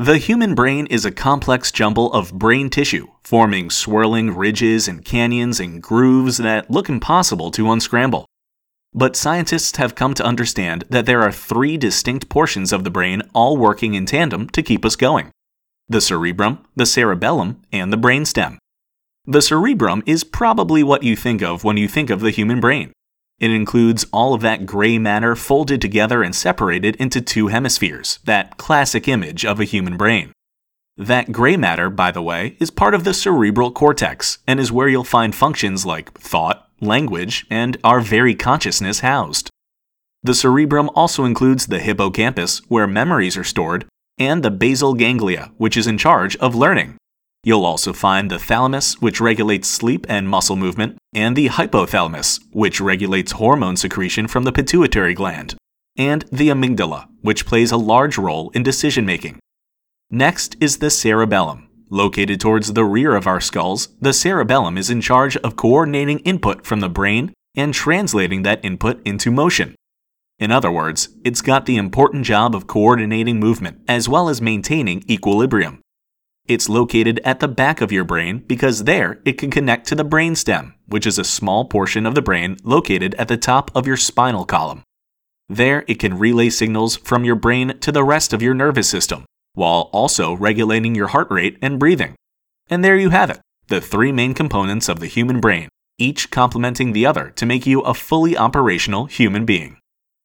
The human brain is a complex jumble of brain tissue, forming swirling ridges and canyons and grooves that look impossible to unscramble. But scientists have come to understand that there are three distinct portions of the brain all working in tandem to keep us going the cerebrum, the cerebellum, and the brainstem. The cerebrum is probably what you think of when you think of the human brain. It includes all of that gray matter folded together and separated into two hemispheres, that classic image of a human brain. That gray matter, by the way, is part of the cerebral cortex and is where you'll find functions like thought, language, and our very consciousness housed. The cerebrum also includes the hippocampus, where memories are stored, and the basal ganglia, which is in charge of learning. You'll also find the thalamus, which regulates sleep and muscle movement, and the hypothalamus, which regulates hormone secretion from the pituitary gland, and the amygdala, which plays a large role in decision making. Next is the cerebellum. Located towards the rear of our skulls, the cerebellum is in charge of coordinating input from the brain and translating that input into motion. In other words, it's got the important job of coordinating movement as well as maintaining equilibrium. It's located at the back of your brain because there it can connect to the brainstem, which is a small portion of the brain located at the top of your spinal column. There it can relay signals from your brain to the rest of your nervous system, while also regulating your heart rate and breathing. And there you have it, the three main components of the human brain, each complementing the other to make you a fully operational human being.